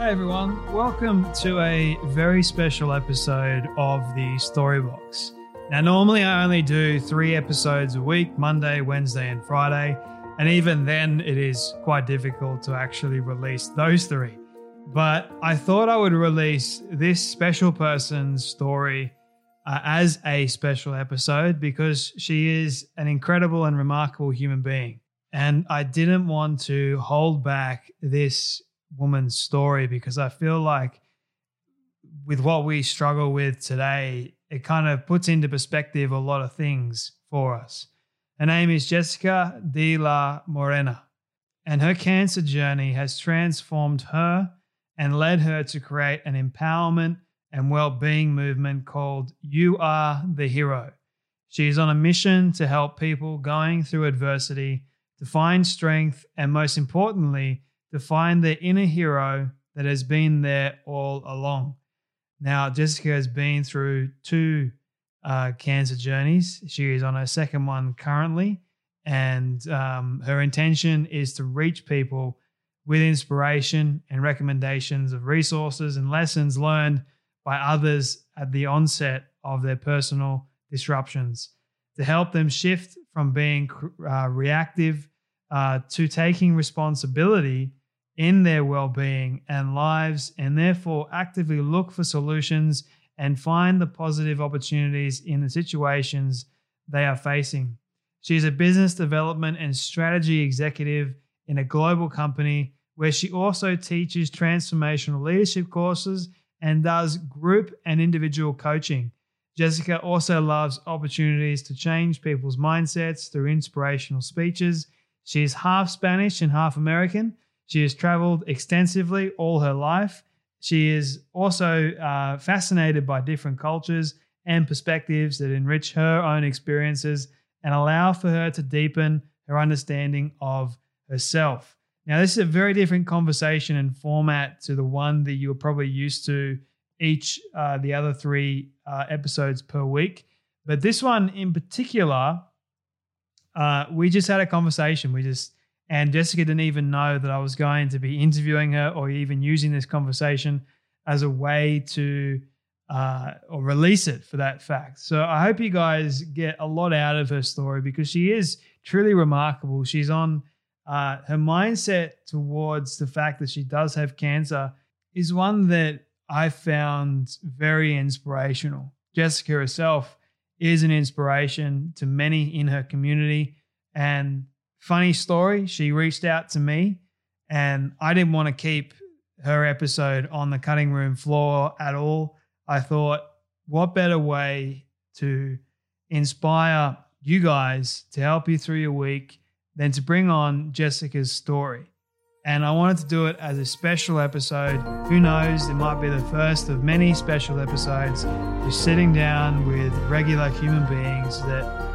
Hey everyone, welcome to a very special episode of the Storybox. Now, normally I only do three episodes a week Monday, Wednesday, and Friday. And even then, it is quite difficult to actually release those three. But I thought I would release this special person's story uh, as a special episode because she is an incredible and remarkable human being. And I didn't want to hold back this woman's story because I feel like with what we struggle with today, it kind of puts into perspective a lot of things for us. Her name is Jessica de la Morena, and her cancer journey has transformed her and led her to create an empowerment and well being movement called You Are the Hero. She is on a mission to help people going through adversity to find strength and, most importantly, to find their inner hero that has been there all along. Now, Jessica has been through two uh, cancer journeys. She is on her second one currently, and um, her intention is to reach people with inspiration and recommendations of resources and lessons learned by others at the onset of their personal disruptions to help them shift from being uh, reactive uh, to taking responsibility in their well being and lives, and therefore actively look for solutions and find the positive opportunities in the situations they are facing. She is a business development and strategy executive in a global company where she also teaches transformational leadership courses and does group and individual coaching. Jessica also loves opportunities to change people's mindsets through inspirational speeches. She is half Spanish and half American, she has traveled extensively all her life. She is also uh, fascinated by different cultures and perspectives that enrich her own experiences and allow for her to deepen her understanding of herself. Now, this is a very different conversation and format to the one that you're probably used to each uh, the other three uh, episodes per week. But this one in particular, uh, we just had a conversation. We just and Jessica didn't even know that I was going to be interviewing her or even using this conversation as a way to uh, or release it for that fact. So I hope you guys get a lot out of her story because she is truly remarkable. She's on uh, her mindset towards the fact that she does have cancer is one that I found very inspirational. Jessica herself is an inspiration to many in her community. And Funny story, she reached out to me and I didn't want to keep her episode on the cutting room floor at all. I thought, what better way to inspire you guys to help you through your week than to bring on Jessica's story? And I wanted to do it as a special episode. Who knows, it might be the first of many special episodes, just sitting down with regular human beings that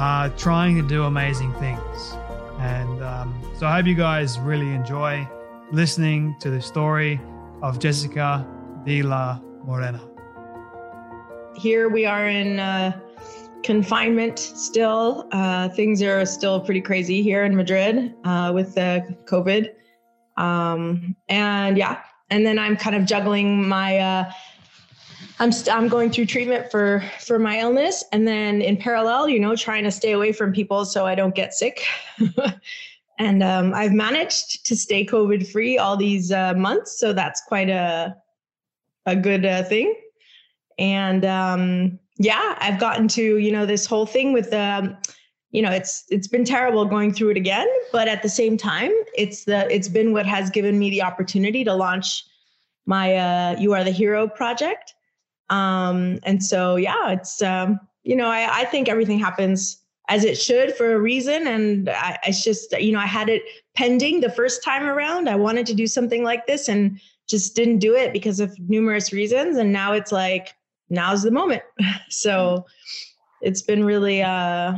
are trying to do amazing things. And um, so I hope you guys really enjoy listening to the story of Jessica de la Morena. Here we are in uh, confinement still. Uh, things are still pretty crazy here in Madrid uh, with the COVID. Um, and yeah, and then I'm kind of juggling my uh, I'm st- I'm going through treatment for for my illness, and then in parallel, you know, trying to stay away from people so I don't get sick. and um, I've managed to stay COVID free all these uh, months, so that's quite a a good uh, thing. And um, yeah, I've gotten to you know this whole thing with um, you know it's it's been terrible going through it again, but at the same time, it's the it's been what has given me the opportunity to launch my uh, "You Are the Hero" project. Um, and so yeah, it's um, you know I, I think everything happens as it should for a reason. And I, it's just, you know, I had it pending the first time around. I wanted to do something like this and just didn't do it because of numerous reasons. And now it's like, now's the moment. so it's been really, uh,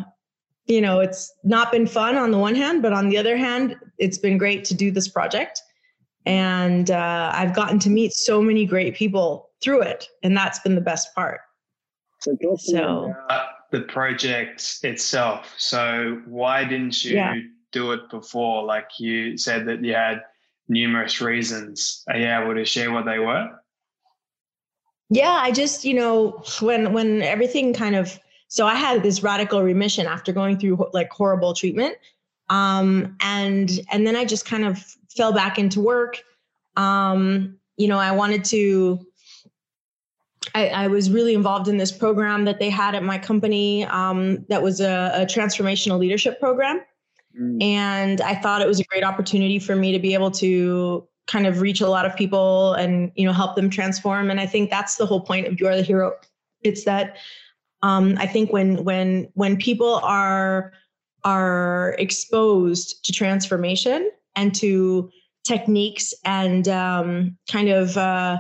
you know, it's not been fun on the one hand, but on the other hand, it's been great to do this project. And uh, I've gotten to meet so many great people through it. And that's been the best part. So, so the project itself. So why didn't you yeah. do it before? Like you said that you had numerous reasons. Are you able to share what they were? Yeah, I just, you know, when when everything kind of so I had this radical remission after going through like horrible treatment. Um and and then I just kind of fell back into work. Um, you know, I wanted to I, I, was really involved in this program that they had at my company um, that was a, a, transformational leadership program. Mm. And I thought it was a great opportunity for me to be able to kind of reach a lot of people and you know help them transform. And I think that's the whole point of You Are the Hero. It's that um, I think when when when people are are exposed to transformation and to techniques and um, kind of uh,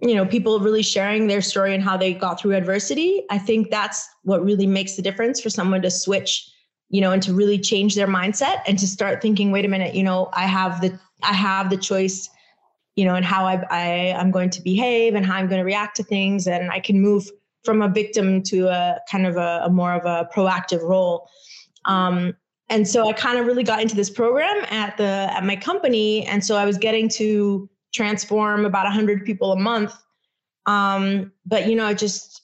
you know people really sharing their story and how they got through adversity i think that's what really makes the difference for someone to switch you know and to really change their mindset and to start thinking wait a minute you know i have the i have the choice you know and how i, I i'm going to behave and how i'm going to react to things and i can move from a victim to a kind of a, a more of a proactive role. Um, and so i kind of really got into this program at the at my company and so i was getting to transform about 100 people a month. Um, but, you know, I just,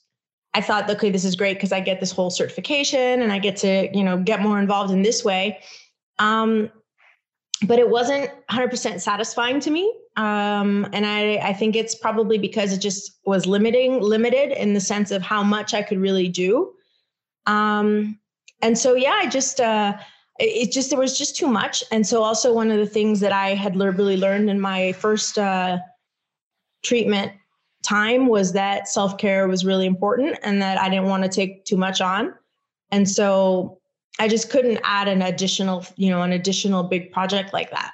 I thought, okay, this is great because I get this whole certification and I get to, you know, get more involved in this way. Um, but it wasn't 100% satisfying to me. Um, and I, I think it's probably because it just was limiting, limited in the sense of how much I could really do. Um, and so, yeah, I just, uh, it just there was just too much. And so also one of the things that i had really learned in my first uh, treatment time was that self-care was really important and that i didn't want to take too much on. And so i just couldn't add an additional you know an additional big project like that.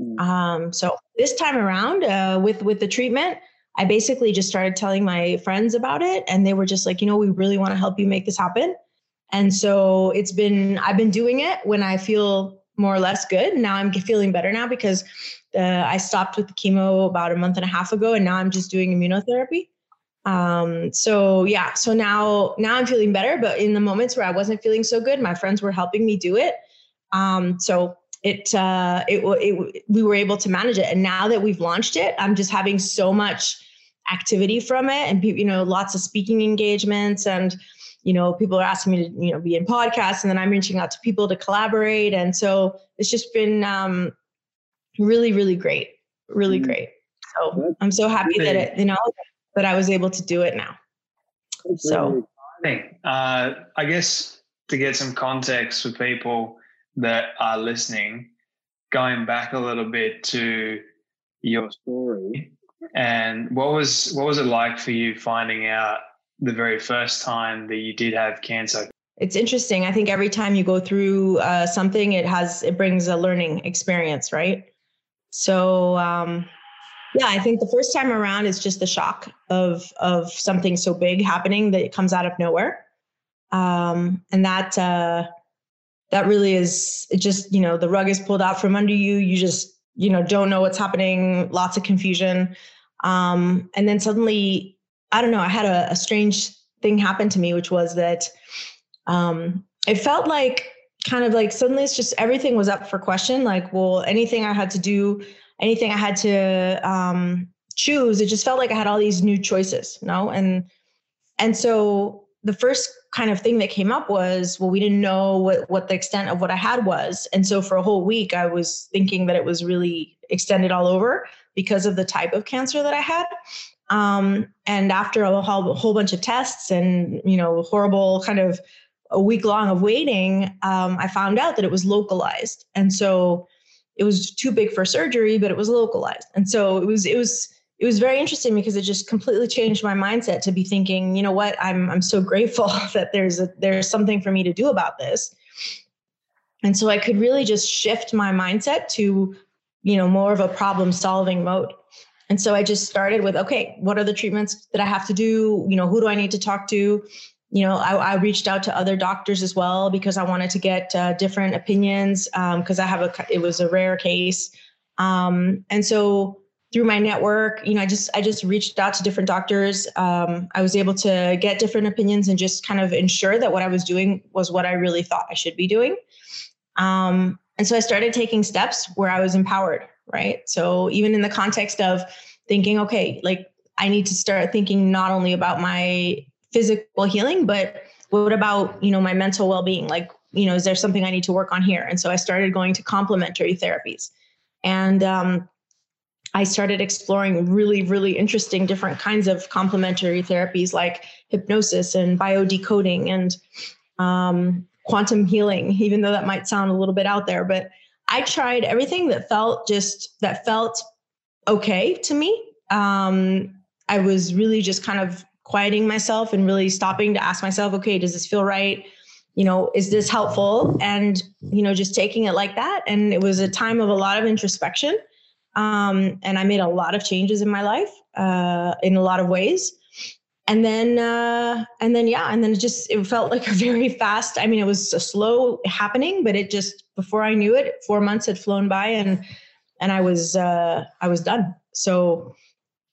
Mm. um, so this time around uh, with with the treatment i basically just started telling my friends about it and they were just like you know we really want to help you make this happen and so it's been, I've been doing it when I feel more or less good. Now I'm feeling better now because uh, I stopped with the chemo about a month and a half ago, and now I'm just doing immunotherapy. Um, so yeah, so now now I'm feeling better. But in the moments where I wasn't feeling so good, my friends were helping me do it. Um, so it, uh, it it we were able to manage it. And now that we've launched it, I'm just having so much activity from it, and you know, lots of speaking engagements and you know, people are asking me to, you know, be in podcasts and then I'm reaching out to people to collaborate. And so it's just been um, really, really great, really mm-hmm. great. So I'm so happy that it, you know, that I was able to do it now. So uh, I guess to get some context for people that are listening, going back a little bit to your story and what was what was it like for you finding out the very first time that you did have cancer? It's interesting. I think every time you go through uh, something, it has it brings a learning experience, right? So um, yeah, I think the first time around is just the shock of of something so big happening that it comes out of nowhere, um, and that uh, that really is. Just you know, the rug is pulled out from under you. You just you know don't know what's happening. Lots of confusion, um, and then suddenly I don't know, I had a, a strange thing happen to me, which was that um, it felt like kind of like suddenly it's just everything was up for question. Like, well, anything I had to do, anything I had to um, choose, it just felt like I had all these new choices, you know? And and so the first kind of thing that came up was, well, we didn't know what, what the extent of what I had was. And so for a whole week, I was thinking that it was really extended all over because of the type of cancer that I had. Um, and after a whole, whole bunch of tests and, you know, horrible kind of a week long of waiting, um, I found out that it was localized. And so it was too big for surgery, but it was localized. And so it was, it was, it was very interesting because it just completely changed my mindset to be thinking, you know what, I'm I'm so grateful that there's a there's something for me to do about this. And so I could really just shift my mindset to, you know, more of a problem solving mode. And so I just started with, okay, what are the treatments that I have to do? You know, who do I need to talk to? You know, I, I reached out to other doctors as well because I wanted to get uh, different opinions because um, I have a, it was a rare case. Um, and so through my network you know i just i just reached out to different doctors um, i was able to get different opinions and just kind of ensure that what i was doing was what i really thought i should be doing um, and so i started taking steps where i was empowered right? So even in the context of thinking okay like i need to start thinking not only about my physical healing but what about you know my mental well-being? Like you know is there something i need to work on here? And so i started going to complementary therapies. And um, I started exploring really, really interesting different kinds of complementary therapies like hypnosis and biodecoding and um, quantum healing, even though that might sound a little bit out there. But I tried everything that felt just that felt okay to me. Um, I was really just kind of quieting myself and really stopping to ask myself, okay, does this feel right? You know, is this helpful? And, you know, just taking it like that. And it was a time of a lot of introspection um, and I made a lot of changes in my life uh, in a lot of ways. And then, uh, and then, yeah, and then it just it felt like a very fast. I mean, it was a slow happening, but it just before I knew it, four months had flown by, and and I was uh, I was done. So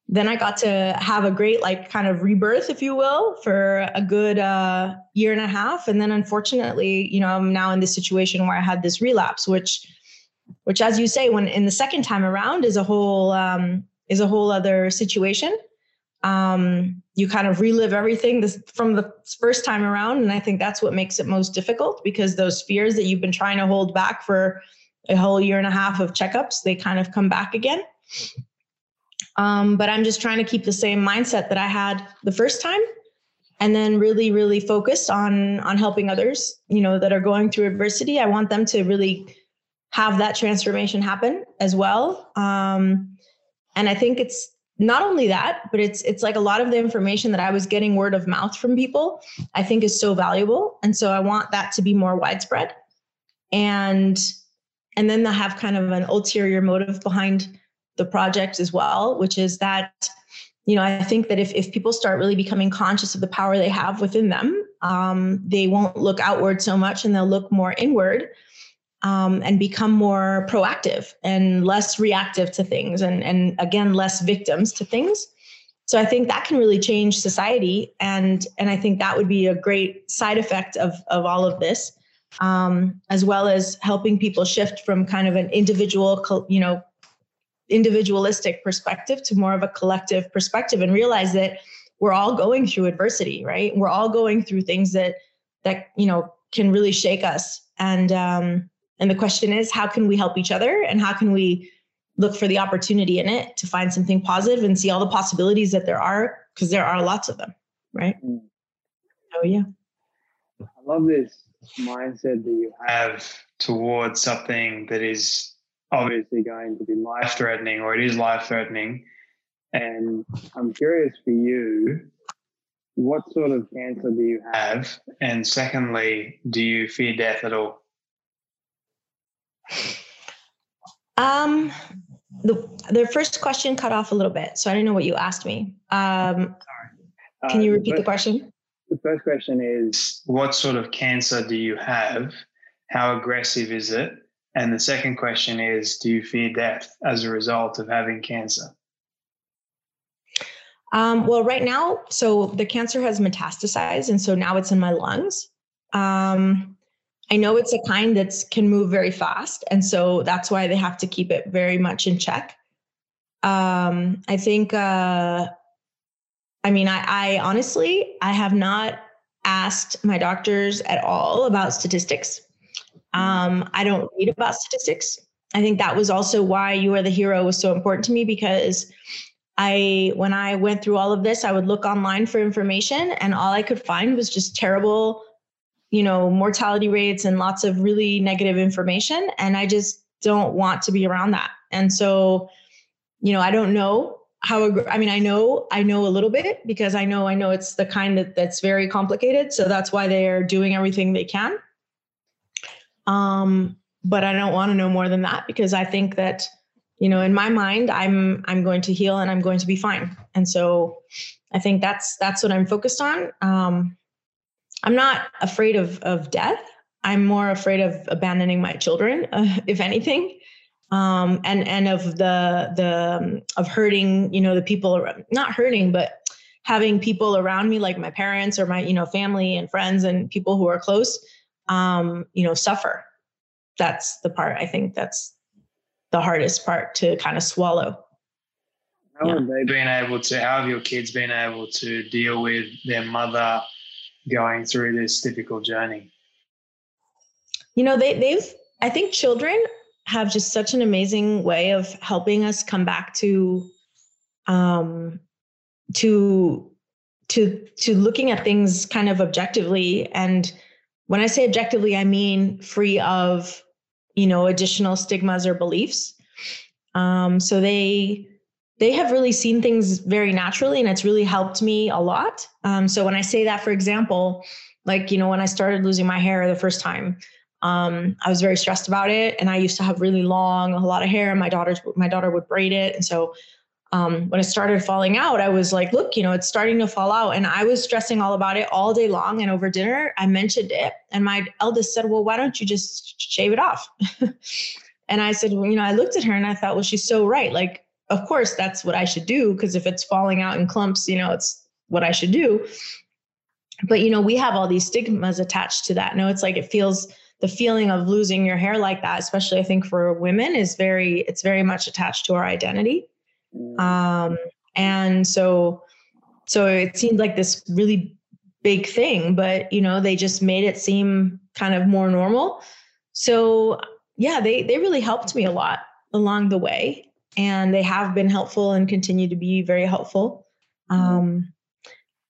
then I got to have a great like kind of rebirth, if you will, for a good uh, year and a half. And then unfortunately, you know, I'm now in this situation where I had this relapse, which which as you say when in the second time around is a whole um, is a whole other situation um, you kind of relive everything this, from the first time around. And i think that's what makes it most difficult because those fears that you've been trying to hold back for a whole year and a half of checkups they kind of come back again. Um, but i'm just trying to keep the same mindset that i had the first time and then really really focused on on helping others you know that are going through adversity. I want them to really have that transformation happen as well. Um, and I think it's not only that, but it's it's like a lot of the information that I was getting word of mouth from people, I think is so valuable. And so I want that to be more widespread. And and then they have kind of an ulterior motive behind the project as well, which is that you know i think that if, if people start really becoming conscious of the power they have within them um, they won't look outward so much and they'll look more inward um, and become more proactive and less reactive to things and, and again less victims to things. So i think that can really change society. And and i think that would be a great side effect of of all of this um, as well as helping people shift from kind of an individual you know individualistic perspective to more of a collective perspective and realize that we're all going through adversity right? We're all going through things that that you know can really shake us. And um, and the question is, how can we help each other and how can we look for the opportunity in it to find something positive and see all the possibilities that there are because there are lots of them, right? Mm. Oh yeah. I love this mindset that you have towards something that is obviously going to be life threatening or it is life threatening. And I'm curious for you, what sort of cancer do you have? And secondly, do you fear death at all? Um, the the first question cut off a little bit, so I don't know what you asked me. Um, Sorry. Can you uh, repeat uh, the, first, the question? The first question is, what sort of cancer do you have? How aggressive is it? And the second question is, do you fear death as a result of having cancer? Um, well, right now, so the cancer has metastasized, and so now it's in my lungs. Um, I know it's a kind that can move very fast. And so that's why they have to keep it very much in check. Um, I think, uh, I mean, I, I honestly, I have not, asked my doctors at all about statistics. Um, I don't read about statistics. I think that was also why You Are the Hero was so important to me because I, when I went through all of this, I would look online for information and all I could find was just terrible, you know, mortality rates and lots of really negative information. And I just don't want to be around that. And so, you know, I don't know how, I mean, I know, I know a little bit because I know, I know it's the kind that that's very complicated. So that's why they are doing everything they can. Um, but I don't want to know more than that because I think that you know in my mind I'm I'm going to heal and I'm going to be fine. And so I think that's that's what I'm focused on. Um, I'm not afraid of of death. I'm more afraid of abandoning my children, uh, if anything, um, and and of the the um, of hurting. You know, the people around, not hurting, but having people around me, like my parents or my you know family and friends and people who are close, um, you know, suffer that's the part I think that's the hardest part to kind of swallow. How yeah. have they been able to, how have your kids been able to deal with their mother going through this difficult journey? You know, they, they've, I think children have just such an amazing way of helping us come back to, um, to, to, to looking at things kind of objectively. And when I say objectively, I mean free of you know additional stigmas or beliefs um, so they they have really seen things very naturally and it's really helped me a lot um, so when i say that for example like you know when i started losing my hair the first time um, i was very stressed about it and i used to have really long a lot of hair and my daughter's my daughter would braid it and so um, when it started falling out, I was like, look, you know, it's starting to fall out. And I was stressing all about it all day long. And over dinner, I mentioned it. And my eldest said, well, why don't you just shave it off? and I said, well, you know, I looked at her and I thought, well, she's so right. Like, of course, that's what I should do. Because if it's falling out in clumps, you know, it's what I should do. But, you know, we have all these stigmas attached to that. No, it's like it feels the feeling of losing your hair like that, especially I think for women, is very, it's very much attached to our identity. Mm. Um, and so, so it seemed like this really big thing, but you know, they just made it seem kind of more normal. So yeah, they they really helped me a lot along the way, and they have been helpful and continue to be very helpful. Um,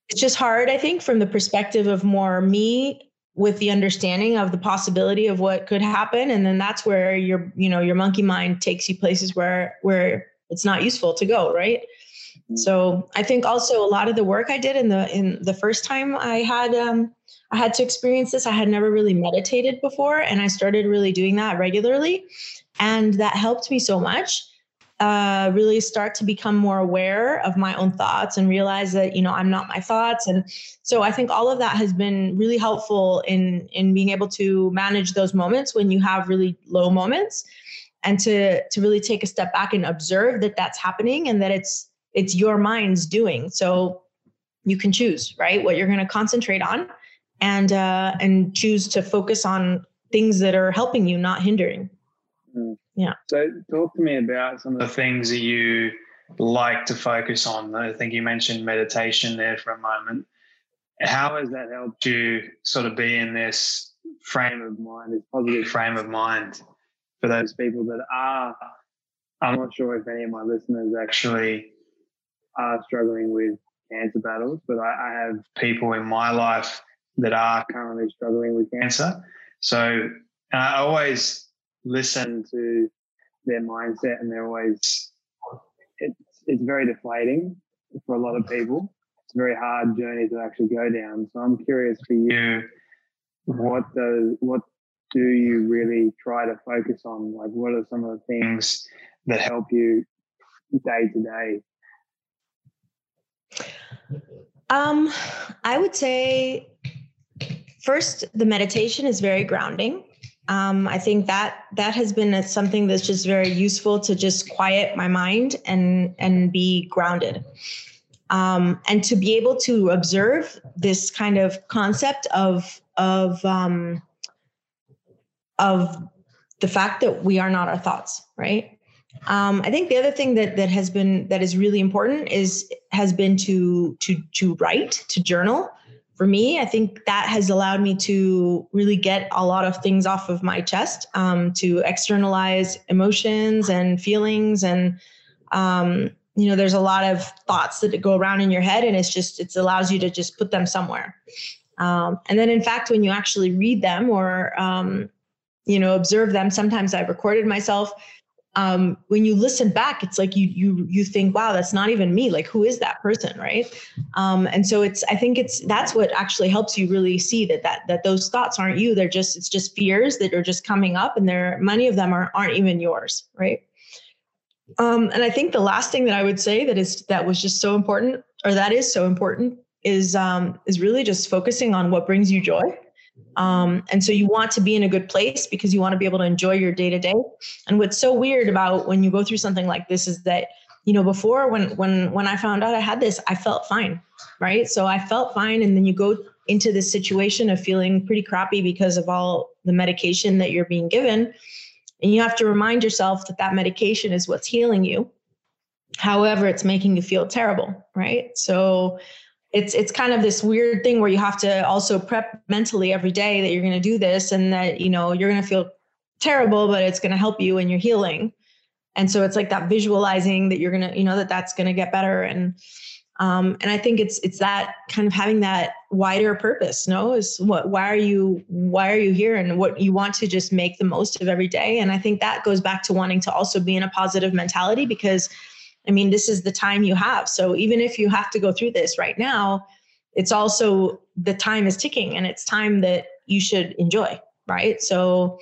it's just hard, I think, from the perspective of more me with the understanding of the possibility of what could happen, and then that's where your you know your monkey mind takes you places where where it's not useful to go right? Mm-hmm. so i think also a lot of the work i did in the in the first time i had um i had to experience this i had never really meditated before and i started really doing that regularly. And that helped me so much uh, really start to become more aware of my own thoughts and realize that you know i'm not my thoughts. And so i think all of that has been really helpful in in being able to manage those moments when you have really low moments and to to really take a step back and observe that that's happening and that it's it's your mind's doing. So you can choose right what you're going to concentrate on and uh and choose to focus on things that are helping you not hindering. Mm. Yeah. So talk to me about some of the things that you like to focus on. I think you mentioned meditation there for a moment. How has that helped you sort of be in this frame of mind this positive frame of mind for those people that are, I'm not sure if any of my listeners actually are struggling with cancer battles, but I, I have people in my life that are currently struggling with cancer. So I always listen to their mindset and they're always, it's, it's very deflating for a lot of people. It's a very hard journey to actually go down. So I'm curious for you, what does, what do you really try to focus on? Like, what are some of the things that help you day to day? Um, I would say first, the meditation is very grounding. Um, I think that that has been something that's just very useful to just quiet my mind and and be grounded. Um, and to be able to observe this kind of concept of of um, of the fact that we are not our thoughts, right? Um, I think the other thing that that has been that is really important is has been to to to write to journal for me, I think that has allowed me to really get a lot of things off of my chest, um, to externalize emotions and feelings. And, um, you know, there's a lot of thoughts that go around in your head, and it's just, it allows you to just put them somewhere. Um, and then, in fact, when you actually read them or, um, you know, observe them, sometimes I've recorded myself um, when you listen back, it's like you you you think, wow, that's not even me. Like, who is that person, right? Um, and so it's I think it's that's what actually helps you really see that that that those thoughts aren't you. They're just it's just fears that are just coming up, and there many of them are aren't even yours, right? Um, and I think the last thing that I would say that is that was just so important, or that is so important, is um, is really just focusing on what brings you joy um, and so you want to be in a good place because you want to be able to enjoy your day to day. And what's so weird about when you go through something like this is that, you know, before when when when I found out I had this, I felt fine, right? So I felt fine, and then you go into this situation of feeling pretty crappy because of all the medication that you're being given, and you have to remind yourself that that medication is what's healing you. However, it's making you feel terrible, right? So it's it's kind of this weird thing where you have to also prep mentally every day that you're going to do this and that you know you're going to feel terrible but it's going to help you in your healing. And so it's like that visualizing that you're going to you know that that's going to get better. And um, and i think it's it's that kind of having that wider purpose no? Is what why are you why are you here and what you want to just make the most of every day? And i think that goes back to wanting to also be in a positive mentality because I mean, this is the time you have. So even if you have to go through this right now, it's also the time is ticking and it's time that you should enjoy, right? So,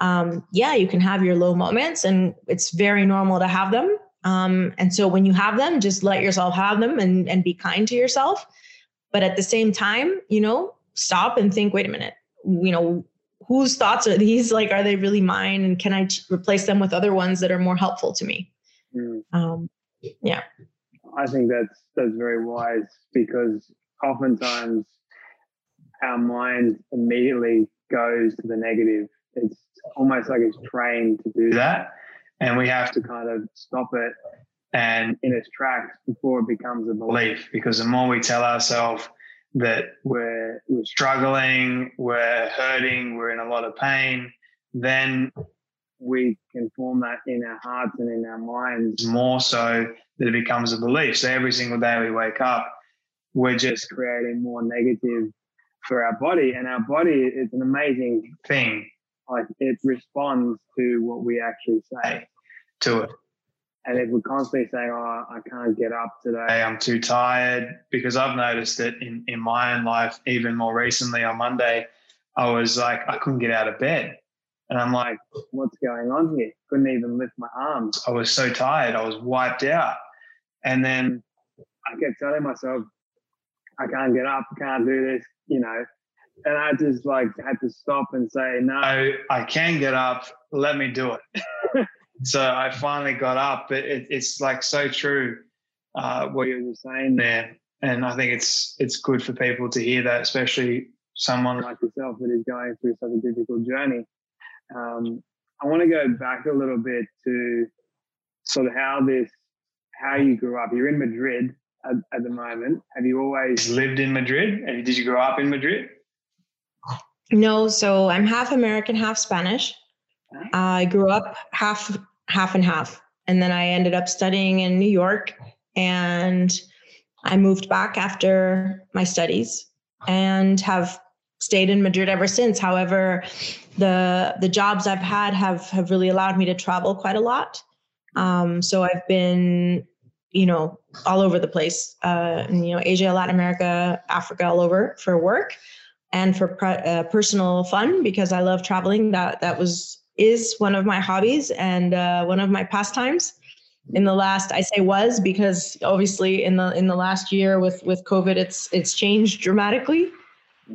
um, yeah, you can have your low moments and it's very normal to have them. Um, and so when you have them, just let yourself have them and, and be kind to yourself. But at the same time, you know, stop and think, wait a minute, you know, whose thoughts are these? Like, are they really mine? And can I replace them with other ones that are more helpful to me? Mm. Um, yeah. I think that's that's very wise because oftentimes our mind immediately goes to the negative. It's almost like it's trained to do that and we have to kind of stop it and in its tracks before it becomes a belief. Because the more we tell ourselves that we're we're struggling we're hurting we're in a lot of pain then we can form that in our hearts and in our minds more so that it becomes a belief. So every single day we wake up, we're just creating more negative for our body. And our body is an amazing thing. Like it responds to what we actually say to it. And if we're constantly saying, Oh, I can't get up today, I'm too tired, because I've noticed that in, in my own life, even more recently on Monday, I was like, I couldn't get out of bed. And I'm like, what's going on here? Couldn't even lift my arms. I was so tired. I was wiped out. And then I kept telling myself, I can't get up, can't do this, you know. And I just like had to stop and say, no, I can get up. Let me do it. so I finally got up. But it, it's like so true uh, what you were saying there. And I think it's it's good for people to hear that, especially someone like yourself that is going through such a difficult journey. Um, I want to go back a little bit to sort of how this, how you grew up. You're in Madrid at, at the moment. Have you always lived in Madrid? And did you grow up in Madrid? No, so I'm half American, half Spanish. I grew up half half and half, and then I ended up studying in New York, and I moved back after my studies, and have stayed in Madrid ever since. However, the the jobs I've had have have really allowed me to travel quite a lot. Um, so I've been, you know, all over the place. Uh, in, you know, Asia, Latin America, Africa, all over for work and for uh, personal fun because I love traveling. That that was is one of my hobbies and uh, one of my pastimes. In the last, I say was because obviously in the in the last year with with COVID, it's it's changed dramatically.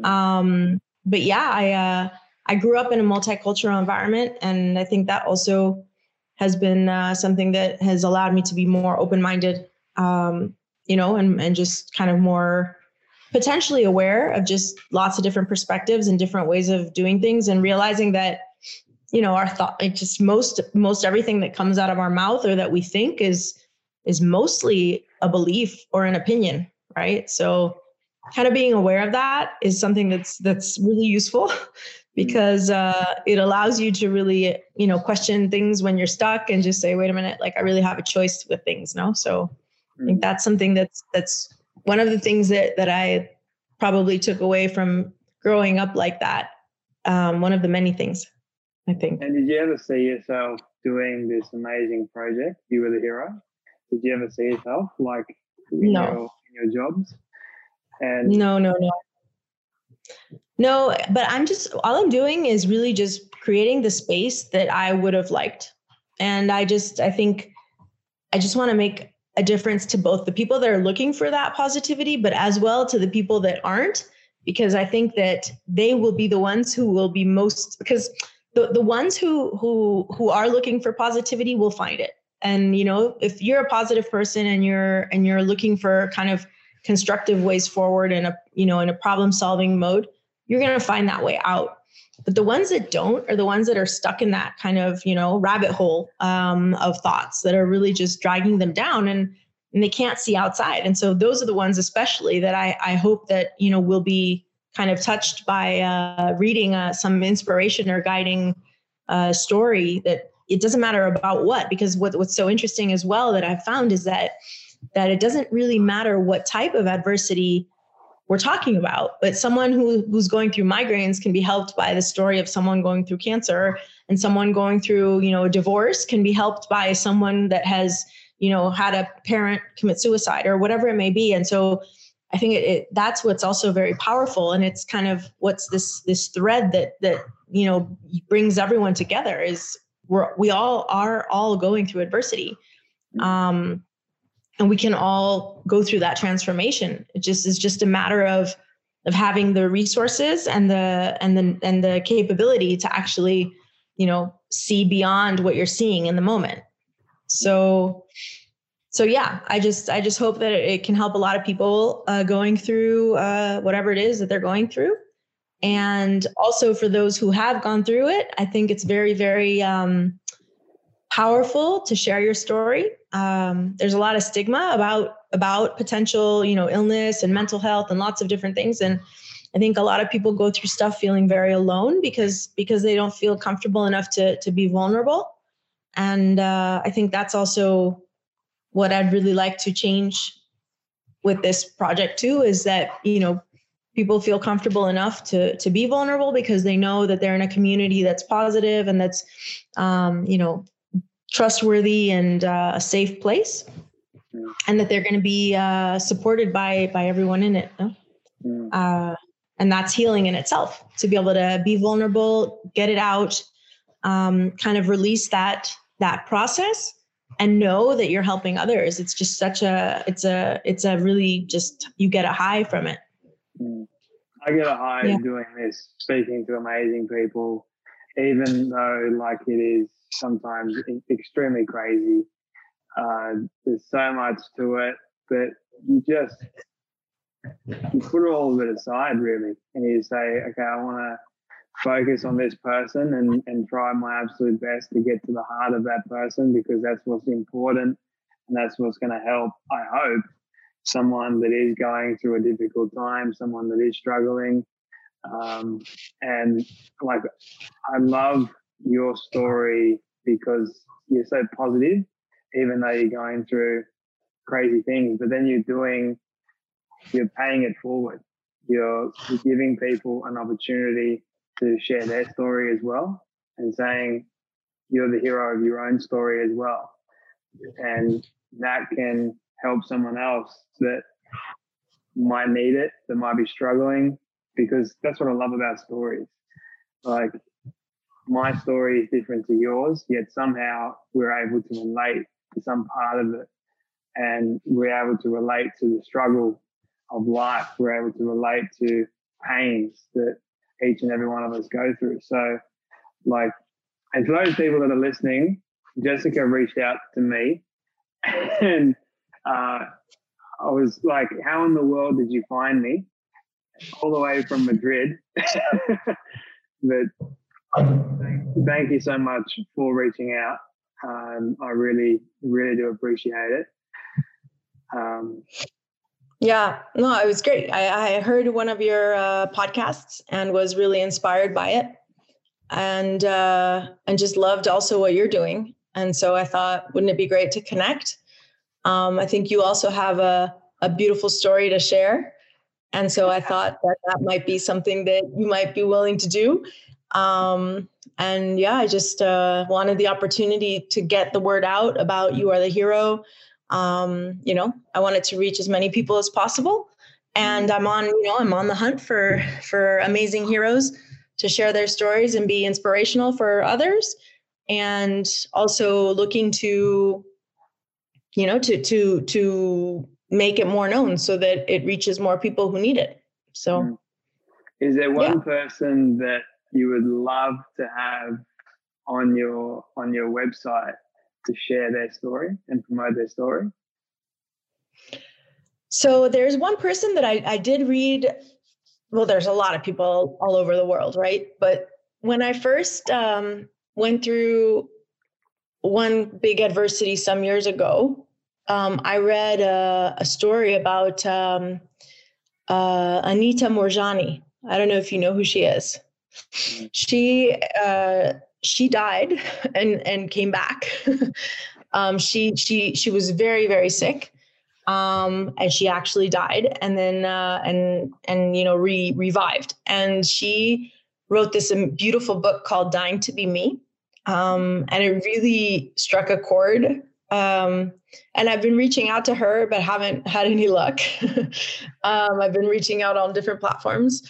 Um, but yeah, I uh, I grew up in a multicultural environment, and I think that also has been uh, something that has allowed me to be more open minded, um, you know, and and just kind of more potentially aware of just lots of different perspectives and different ways of doing things, and realizing that you know our thought like just most most everything that comes out of our mouth or that we think is is mostly a belief or an opinion right? So kind of being aware of that is something that's that's really useful because uh, it allows you to really you know question things when you're stuck and just say wait a minute like i really have a choice with things no so i think that's something that's that's one of the things that that i probably took away from growing up like that um, one of the many things i think. And did you ever see yourself doing this amazing project you were the hero? Did you ever see yourself like in, No. your, in your jobs? And No, no, no. No, but I'm just all I'm doing is really just creating the space that I would have liked. And I just I think I just want to make a difference to both the people that are looking for that positivity, but as well to the people that aren't, because I think that they will be the ones who will be most because the, the ones who who who are looking for positivity will find it. And you know, if you're a positive person and you're and you're looking for kind of constructive ways forward in a you know in a problem solving mode you're going to find that way out. But the ones that don't are the ones that are stuck in that kind of you know rabbit hole um, of thoughts that are really just dragging them down and and they can't see outside. And so those are the ones especially that i i hope that you know will be kind of touched by uh, reading uh, some inspiration or guiding uh, story that it doesn't matter about what because what, what's so interesting as well that i've found is that that it doesn't really matter what type of adversity we're talking about but someone who who's going through migraines can be helped by the story of someone going through cancer and someone going through you know a divorce can be helped by someone that has you know had a parent commit suicide or whatever it may be. And so i think it, it that's what's also very powerful and it's kind of what's this this thread that that you know brings everyone together is we're we all are all going through adversity. Um and we can all go through that transformation. It just is just a matter of of having the resources and the and the and the capability to actually you know see beyond what you're seeing in the moment. So so yeah i just i just hope that it can help a lot of people uh, going through uh, whatever it is that they're going through. And also for those who have gone through it i think it's very very um, powerful to share your story. Um, there's a lot of stigma about about potential you know illness and mental health and lots of different things. And i think a lot of people go through stuff feeling very alone because because they don't feel comfortable enough to to be vulnerable. And uh, i think that's also what i'd really like to change with this project too is that you know people feel comfortable enough to to be vulnerable because they know that they're in a community that's positive and that's um, you know trustworthy and uh, a safe place and that they're going to be uh, supported by by everyone in it no? Mm. uh, and that's healing in itself to be able to be vulnerable get it out um, kind of release that that process and know that you're helping others it's just such a it's a it's a really just you get a high from it Mm. I get a high Yeah. doing this, speaking to amazing people, even though like it is sometimes extremely crazy. Uh, there's so much to it, but you just you put all of it aside really, and you say, okay, I want to focus on this person and and try my absolute best to get to the heart of that person because that's what's important and that's what's going to help. I hope someone that is going through a difficult time, someone that is struggling. Um, and like, I love your story because you're so positive, even though you're going through crazy things, but then you're doing, you're paying it forward. You're, you're giving people an opportunity to share their story as well and saying you're the hero of your own story as well. And that can help someone else that might need it, that might be struggling, because that's what I love about stories. Like my story is different to yours, yet somehow we're able to relate to some part of it. And we're able to relate to the struggle of life. We're able to relate to pains that each and every one of us go through. So, like, and for those people that are listening, Jessica reached out to me and uh, I was like, how in the world did you find me? All the way from Madrid. but thank you so much for reaching out. Um, I really, really do appreciate it. Um, Yeah, no, it was great. I, I heard one of your uh, podcasts and was really inspired by it, and uh, and just loved also what you're doing. And so I thought, wouldn't it be great to connect? Um, I think you also have a a beautiful story to share, and so I thought that that might be something that you might be willing to do. Um, and yeah, I just uh, wanted the opportunity to get the word out about you are the hero. Um, you know i wanted to reach as many people as possible. And i'm on you know i'm on the hunt for for amazing heroes to share their stories and be inspirational for others. And also looking to you know to to to make it more known so that it reaches more people who need it so mm. is there one yeah. person that you would love to have on your on your website to share their story and promote their story? So there's one person that I, I did read. Well, there's a lot of people all over the world, right? But when I first um, went through one big adversity some years ago, um, I read a, a story about um, uh, Anita Moorjani. I don't know if you know who she is. Mm. She uh, she died and and came back. um, she she she was very very sick, um, and she actually died, and then uh, and and you know re revived, and she wrote this beautiful book called Dying to Be Me, um, and it really struck a chord. Um, and I've been reaching out to her, but haven't had any luck. um, I've been reaching out on different platforms.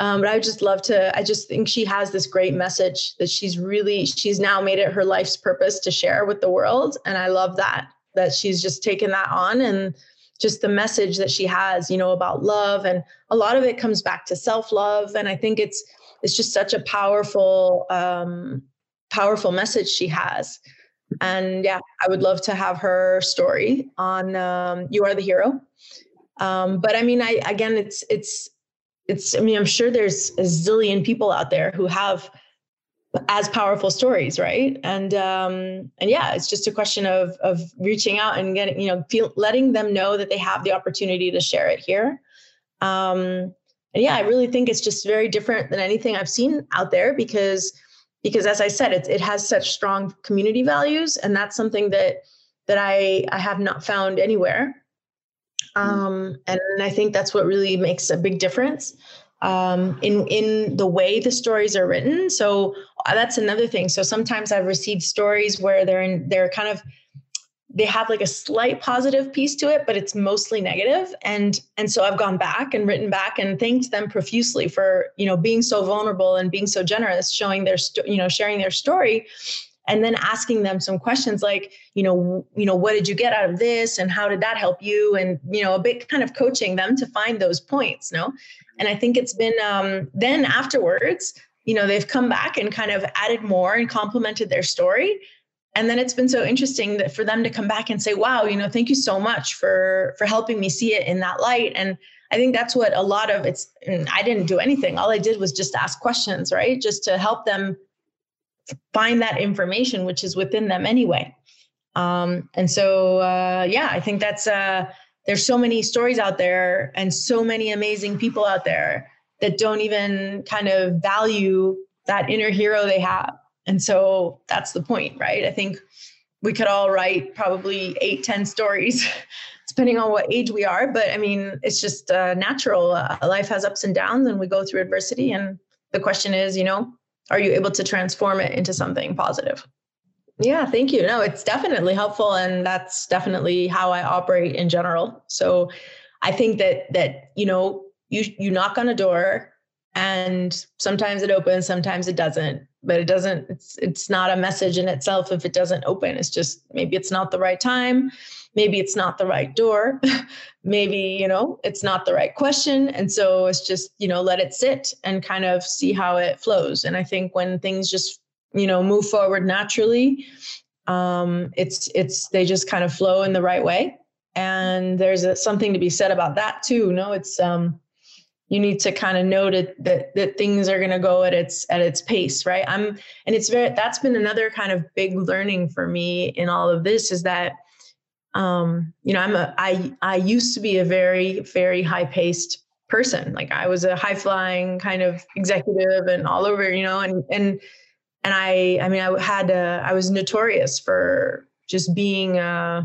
Um, but I would just love to, I just think she has this great message that she's really, she's now made it her life's purpose to share with the world. And I love that, that she's just taken that on and just the message that she has, you know, about love. And a lot of it comes back to self love. And I think it's, it's just such a powerful, um, powerful message she has. And yeah, I would love to have her story on um, You Are the Hero. Um, but I mean, I again, it's it's it's i mean i'm sure there's a zillion people out there who have as powerful stories right and um and yeah it's just a question of of reaching out and getting you know feel, letting them know that they have the opportunity to share it here um and yeah i really think it's just very different than anything i've seen out there because because as i said it, it has such strong community values and that's something that that i i have not found anywhere Mm. Um, and I think that's what really makes a big difference um, in in the way the stories are written. So uh, that's another thing. So sometimes I've received stories where they're in they're kind of they have like a slight positive piece to it but it's mostly negative. And and so i've gone back and written back and thanked them profusely for you know being so vulnerable and being so generous showing their you know sharing their story and then asking them some questions like you know you know what did you get out of this? And how did that help you? And you know a bit kind of coaching them to find those points no? And i think it's been um, then afterwards you know they've come back and kind of added more and complemented their story and then it's been so interesting that for them to come back and say wow you know thank you so much for for helping me see it in that light. And i think that's what a lot of it's i didn't do anything. All i did was just ask questions right? Just to help them find that information which is within them anyway. Um, and so uh, yeah i think that's uh, there's so many stories out there and so many amazing people out there that don't even kind of value that inner hero they have and so that's the point right i think we could all write probably eight ten stories depending on what age we are but i mean it's just uh, natural uh, life has ups and downs and we go through adversity and the question is you know are you able to transform it into something positive? Yeah, thank you. No, it's definitely helpful and that's definitely how I operate in general. So I think that that you know, you you knock on a door and sometimes it opens, sometimes it doesn't, but it doesn't it's it's not a message in itself if it doesn't open. It's just maybe it's not the right time. Maybe it's not the right door. Maybe you know it's not the right question. And so it's just you know let it sit and kind of see how it flows. And i think when things just you know move forward naturally um it's it's they just kind of flow in the right way. And there's a, something to be said about that too no it's um you need to kind of know that that, that things are going to go at its at its pace right i'm and it's very that's been another kind of big learning for me in all of this is that um, you know, I'm a I I used to be a very very high paced person. Like I was a high flying kind of executive and all over, you know, and and and I I mean I had a, I was notorious for just being uh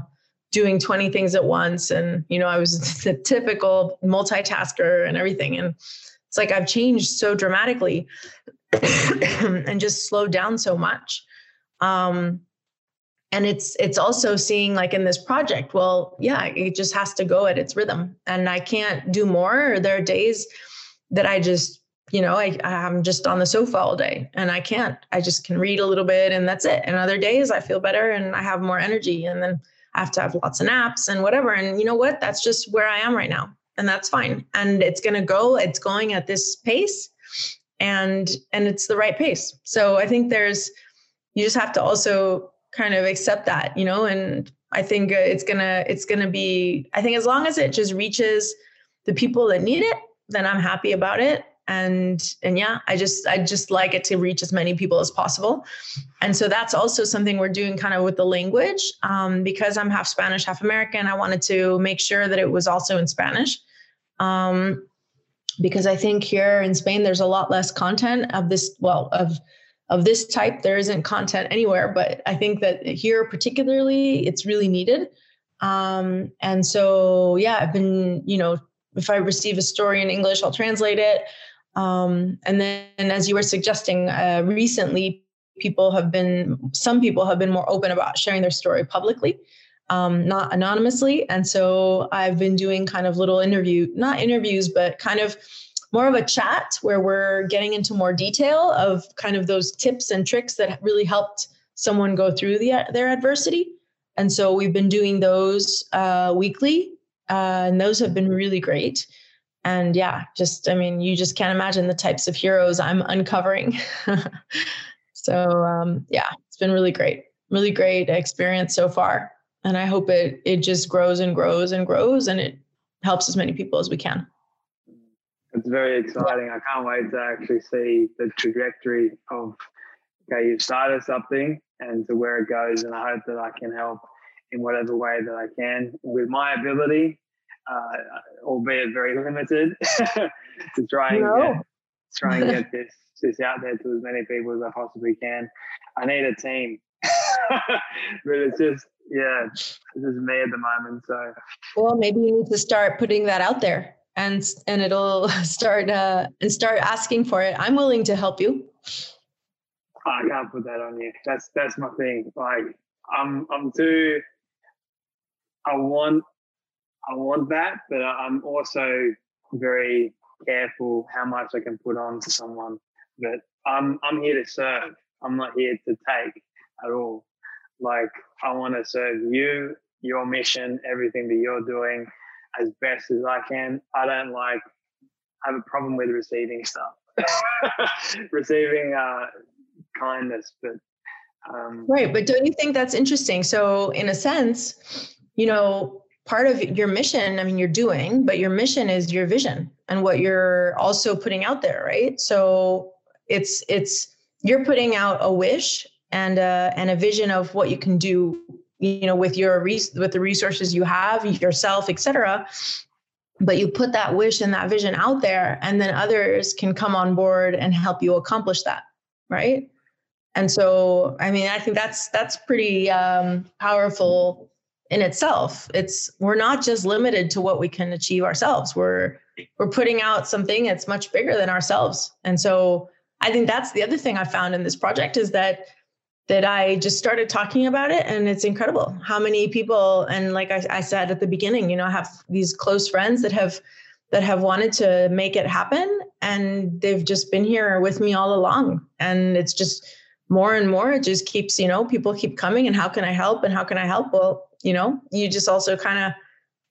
doing 20 things at once. And you know I was the typical multitasker and everything. And it's like I've changed so dramatically and just slowed down so much. Um and it's it's also seeing like in this project well yeah it just has to go at its rhythm. And i can't do more. There are days that i just you know I, i'm just on the sofa all day and i can't. I just can read a little bit and that's it. And other days i feel better and i have more energy. And then have to have lots of naps and whatever. And you know what? That's just where i am right now. And that's fine. And it's going to go it's going at this pace. And and it's the right pace. So i think there's you just have to also kind of accept that, you know, and I think uh, it's gonna it's gonna be I think as long as it just reaches the people that need it, then I'm happy about it. And and yeah, I just I just like it to reach as many people as possible. And so that's also something we're doing kind of with the language. Um, because I'm half Spanish, half American, I wanted to make sure that it was also in Spanish. Um, because I think here in Spain there's a lot less content of this, well, of of this type there isn't content anywhere but i think that here particularly it's really needed um, and so yeah i've been you know if i receive a story in english i'll translate it um, and then as you were suggesting uh, recently people have been some people have been more open about sharing their story publicly um, not anonymously and so i've been doing kind of little interview not interviews but kind of more of a chat where we're getting into more detail of kind of those tips and tricks that really helped someone go through the, their adversity. And so we've been doing those uh, weekly, uh, and those have been really great. And yeah, just, I mean, you just can't imagine the types of heroes I'm uncovering. so um, yeah, it's been really great, really great experience so far. And I hope it it just grows and grows and grows, and it helps as many people as we can it's very exciting. I can't wait to actually see the trajectory of okay, you've started something and to where it goes. And I hope that I can help in whatever way that I can with my ability, uh, albeit very limited, to try and no. get, try and get this this out there to as many people as I possibly can. I need a team, but it's just yeah, it's just me at the moment. So well, maybe you need to start putting that out there and and it'll start uh, and start asking for it. I'm willing to help you. I can't put that on you. That's that's my thing. Like I'm I'm too. I want I want that, but I'm also very careful how much I can put on to someone. But I'm I'm here to serve. I'm not here to take at all. Like I want to serve you, your mission, everything that you're doing as best as I can. I don't like have a problem with receiving stuff, receiving uh, kindness, but um, right. But don't you think that's interesting? So, in a sense, you know, part of your mission. I mean, you're doing, but your mission is your vision and what you're also putting out there, right? So it's it's you're putting out a wish and a, and a vision of what you can do you know with your res- with the resources you have yourself etc but you put that wish and that vision out there and then others can come on board and help you accomplish that right and so i mean i think that's that's pretty um, powerful in itself. It's we're not just limited to what we can achieve ourselves. We're we're putting out something that's much bigger than ourselves. And so i think that's the other thing i found in this project is that that I just started talking about it and it's incredible how many people and like I, I, said at the beginning, you know, I have these close friends that have that have wanted to make it happen and they've just been here with me all along. And it's just more and more, it just keeps, you know, people keep coming and how can I help and how can I help? Well, you know, you just also kind of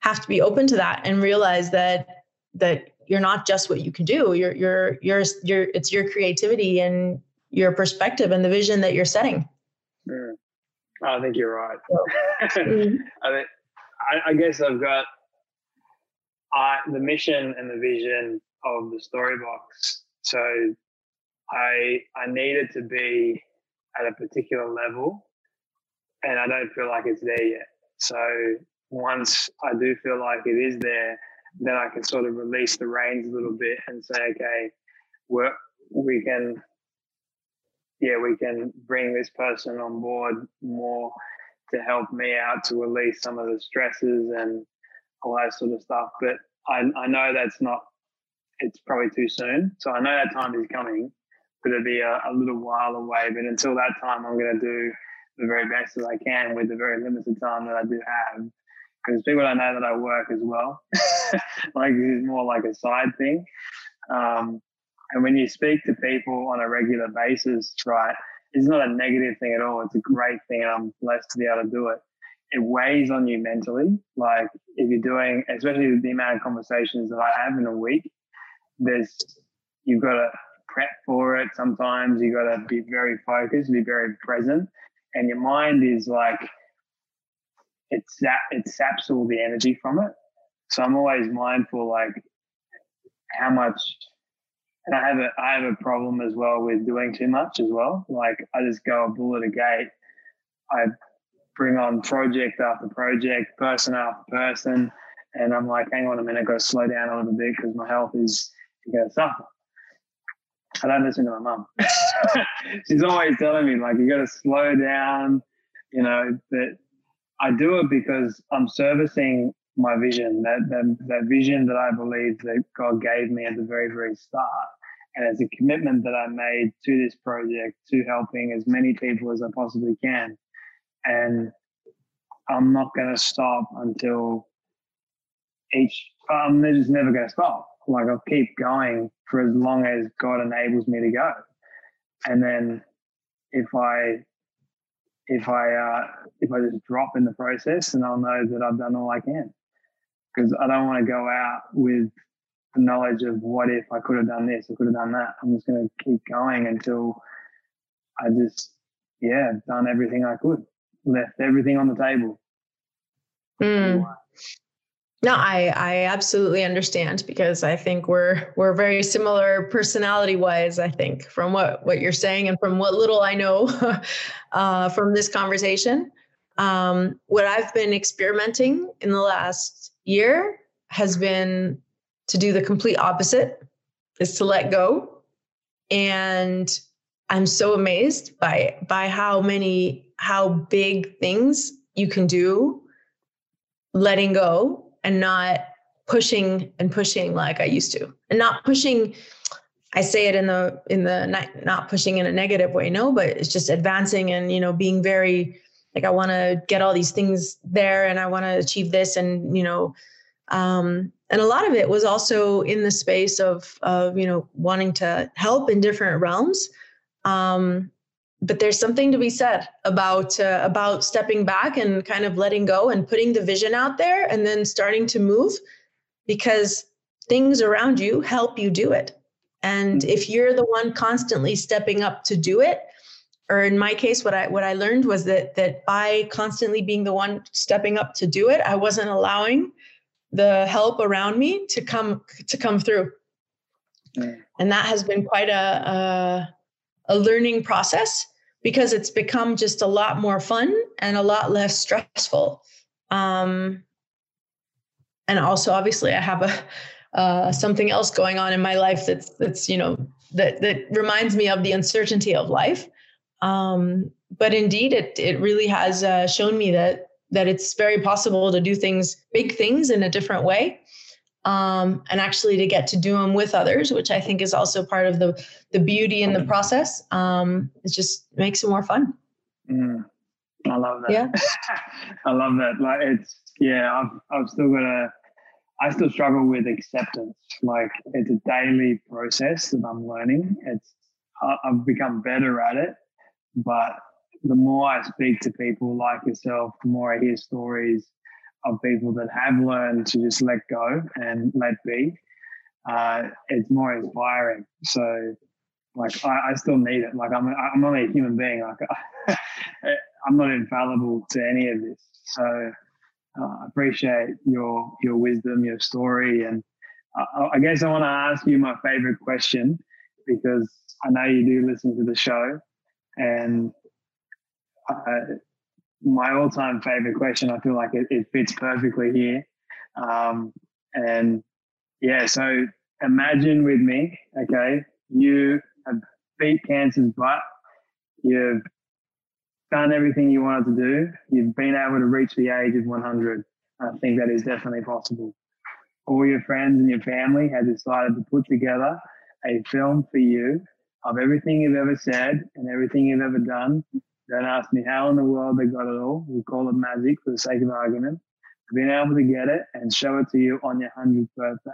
have to be open to that and realize that that you're not just what you can do. You're you're you're you're it's your creativity and your perspective and the vision that you're setting. Mm. I think you're right. mm I, think, I, I, guess I've got I, the mission and the vision of the Storybox. So I I needed to be at a particular level, and I don't feel like it's there yet. So once I do feel like it is there, then I can sort of release the reins a little bit and say, okay, we we can, yeah, we can bring this person on board more to help me out to release some of the stresses and all that sort of stuff. But I, I know that's not, it's probably too soon. So I know that time is coming, but it'll be a, a little while away. But until that time, I'm going to do the very best that I can with the very limited time that I do have. Because people don't know that I work as well. like this is more like a side thing. Um, and when you speak to people on a regular basis, right, it's not a negative thing at all. It's a great thing, and I'm blessed to be able to do it. It weighs on you mentally. Like if you're doing, especially the amount of conversations that I have in a week, there's you've got to prep for it. Sometimes you got to be very focused, be very present, and your mind is like it sap it saps all the energy from it. So I'm always mindful, like how much and I have a I have a problem as well with doing too much as well. Like I just go a bull at a gate. I bring on project after project, person after person, and I'm like, hang on a minute, I've got to slow down a little bit because my health is going to suffer. I don't listen to my mum. She's always telling me like you got to slow down. You know that I do it because I'm servicing my vision, that, that that vision that I believe that God gave me at the very very start and it's a commitment that I made to this project to helping as many people as I possibly can. And I'm not going to stop until each, I'm just never going to stop. Like I'll keep going for as long as God enables me to go. And then if I, if I, uh, if I just drop in the process, then I'll know that I've done all I can. Because I don't want to go out with the knowledge of what if I could have done this, I could have done that. I'm just going to keep going until I just, yeah, done everything I could, left everything on the table. Mm. No, I I absolutely understand because I think we're we're very similar personality wise. I think from what what you're saying and from what little I know uh, from this conversation, um, what I've been experimenting in the last year has been to do the complete opposite is to let go and i'm so amazed by by how many how big things you can do letting go and not pushing and pushing like i used to. And not pushing i say it in the in the not, pushing in a negative way no but it's just advancing and you know being very like i want to get all these things there and i want to achieve this and you know um and a lot of it was also in the space of of you know wanting to help in different realms. Um, but there's something to be said about uh, about stepping back and kind of letting go and putting the vision out there and then starting to move because things around you help you do it and if you're the one constantly stepping up to do it or in my case what i what i learned was that that by constantly being the one stepping up to do it i wasn't allowing the help around me to come to come through mm. and that has been quite a, a, a learning process because it's become just a lot more fun and a lot less stressful um, and also obviously i have a uh, something else going on in my life that's that's you know that that reminds me of the uncertainty of life um, but indeed it it really has uh, shown me that that it's very possible to do things, big things in a different way. Um, and actually to get to do them with others, which I think is also part of the the beauty in the process. Um, it just makes it more fun. Mm, I love that. Yeah, I love that. Like it's yeah, I've I've still got a. I still struggle with acceptance. Like it's a daily process that I'm learning. It's I've become better at it, but the more I speak to people like yourself, the more I hear stories of people that have learned to just let go and let be. Uh, it's more inspiring. So, like, I, I, still need it. Like, I'm, I'm only a human being. Like, I'm not infallible to any of this. So, uh, I appreciate your your wisdom, your story, and uh, I guess I want to ask you my favorite question because I know you do listen to the show, and uh, my all-time favorite question. I feel like it, it fits perfectly here. Um, and yeah, so imagine with me, okay, you have beat cancer's butt. You've done everything you wanted to do. You've been able to reach the age of 100. I think that is definitely possible. All your friends and your family have decided to put together a film for you of everything you've ever said and everything you've ever done. Don't ask me how in the world they got it all. We call it magic for the sake of argument. Being able to get it and show it to you on your 100th birthday.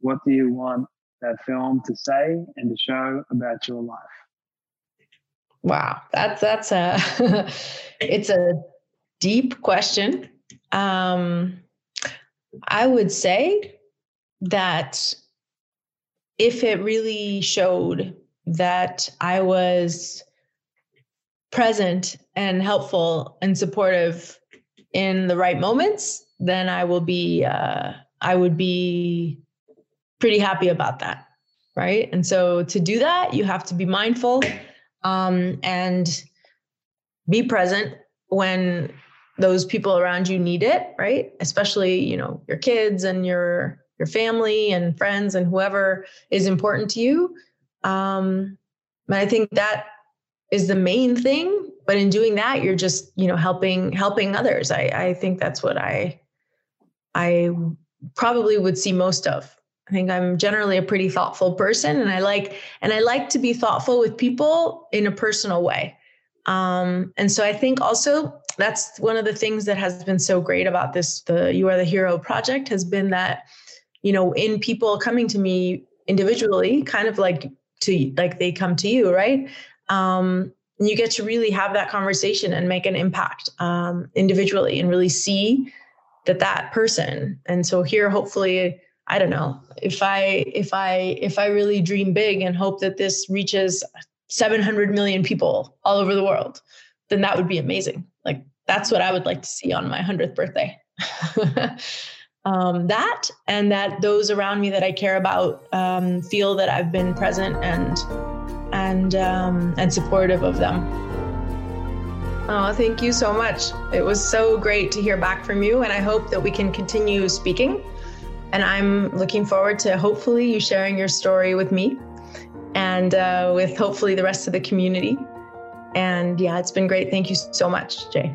What do you want that film to say and to show about your life? Wow, that's that's a it's a deep question. Um, I would say that if it really showed that I was present and helpful and supportive in the right moments, then I will be uh, I would be pretty happy about that, right? And so to do that, you have to be mindful um, and be present when those people around you need it, right? Especially, you know, your kids and your your family and friends and whoever is important to you. Um, and I think that is the main thing. But in doing that, you're just, you know, helping helping others. I, I think that's what I I probably would see most of. I think I'm generally a pretty thoughtful person and I like and I like to be thoughtful with people in a personal way. Um, and so I think also that's one of the things that has been so great about this the You Are the Hero project has been that you know in people coming to me individually kind of like to like they come to you, right? Um, you get to really have that conversation and make an impact um, individually and really see that that person and so here hopefully I don't know if I if I if I really dream big and hope that this reaches 700 million people all over the world, then that would be amazing. Like that's what I would like to see on my 100th birthday. um, that and that those around me that I care about um, feel that I've been present and and um, and supportive of them. Oh, thank you so much. It was so great to hear back from you, and I hope that we can continue speaking. And I'm looking forward to hopefully you sharing your story with me and uh, with hopefully the rest of the community. And yeah, it's been great. Thank you so much, Jay.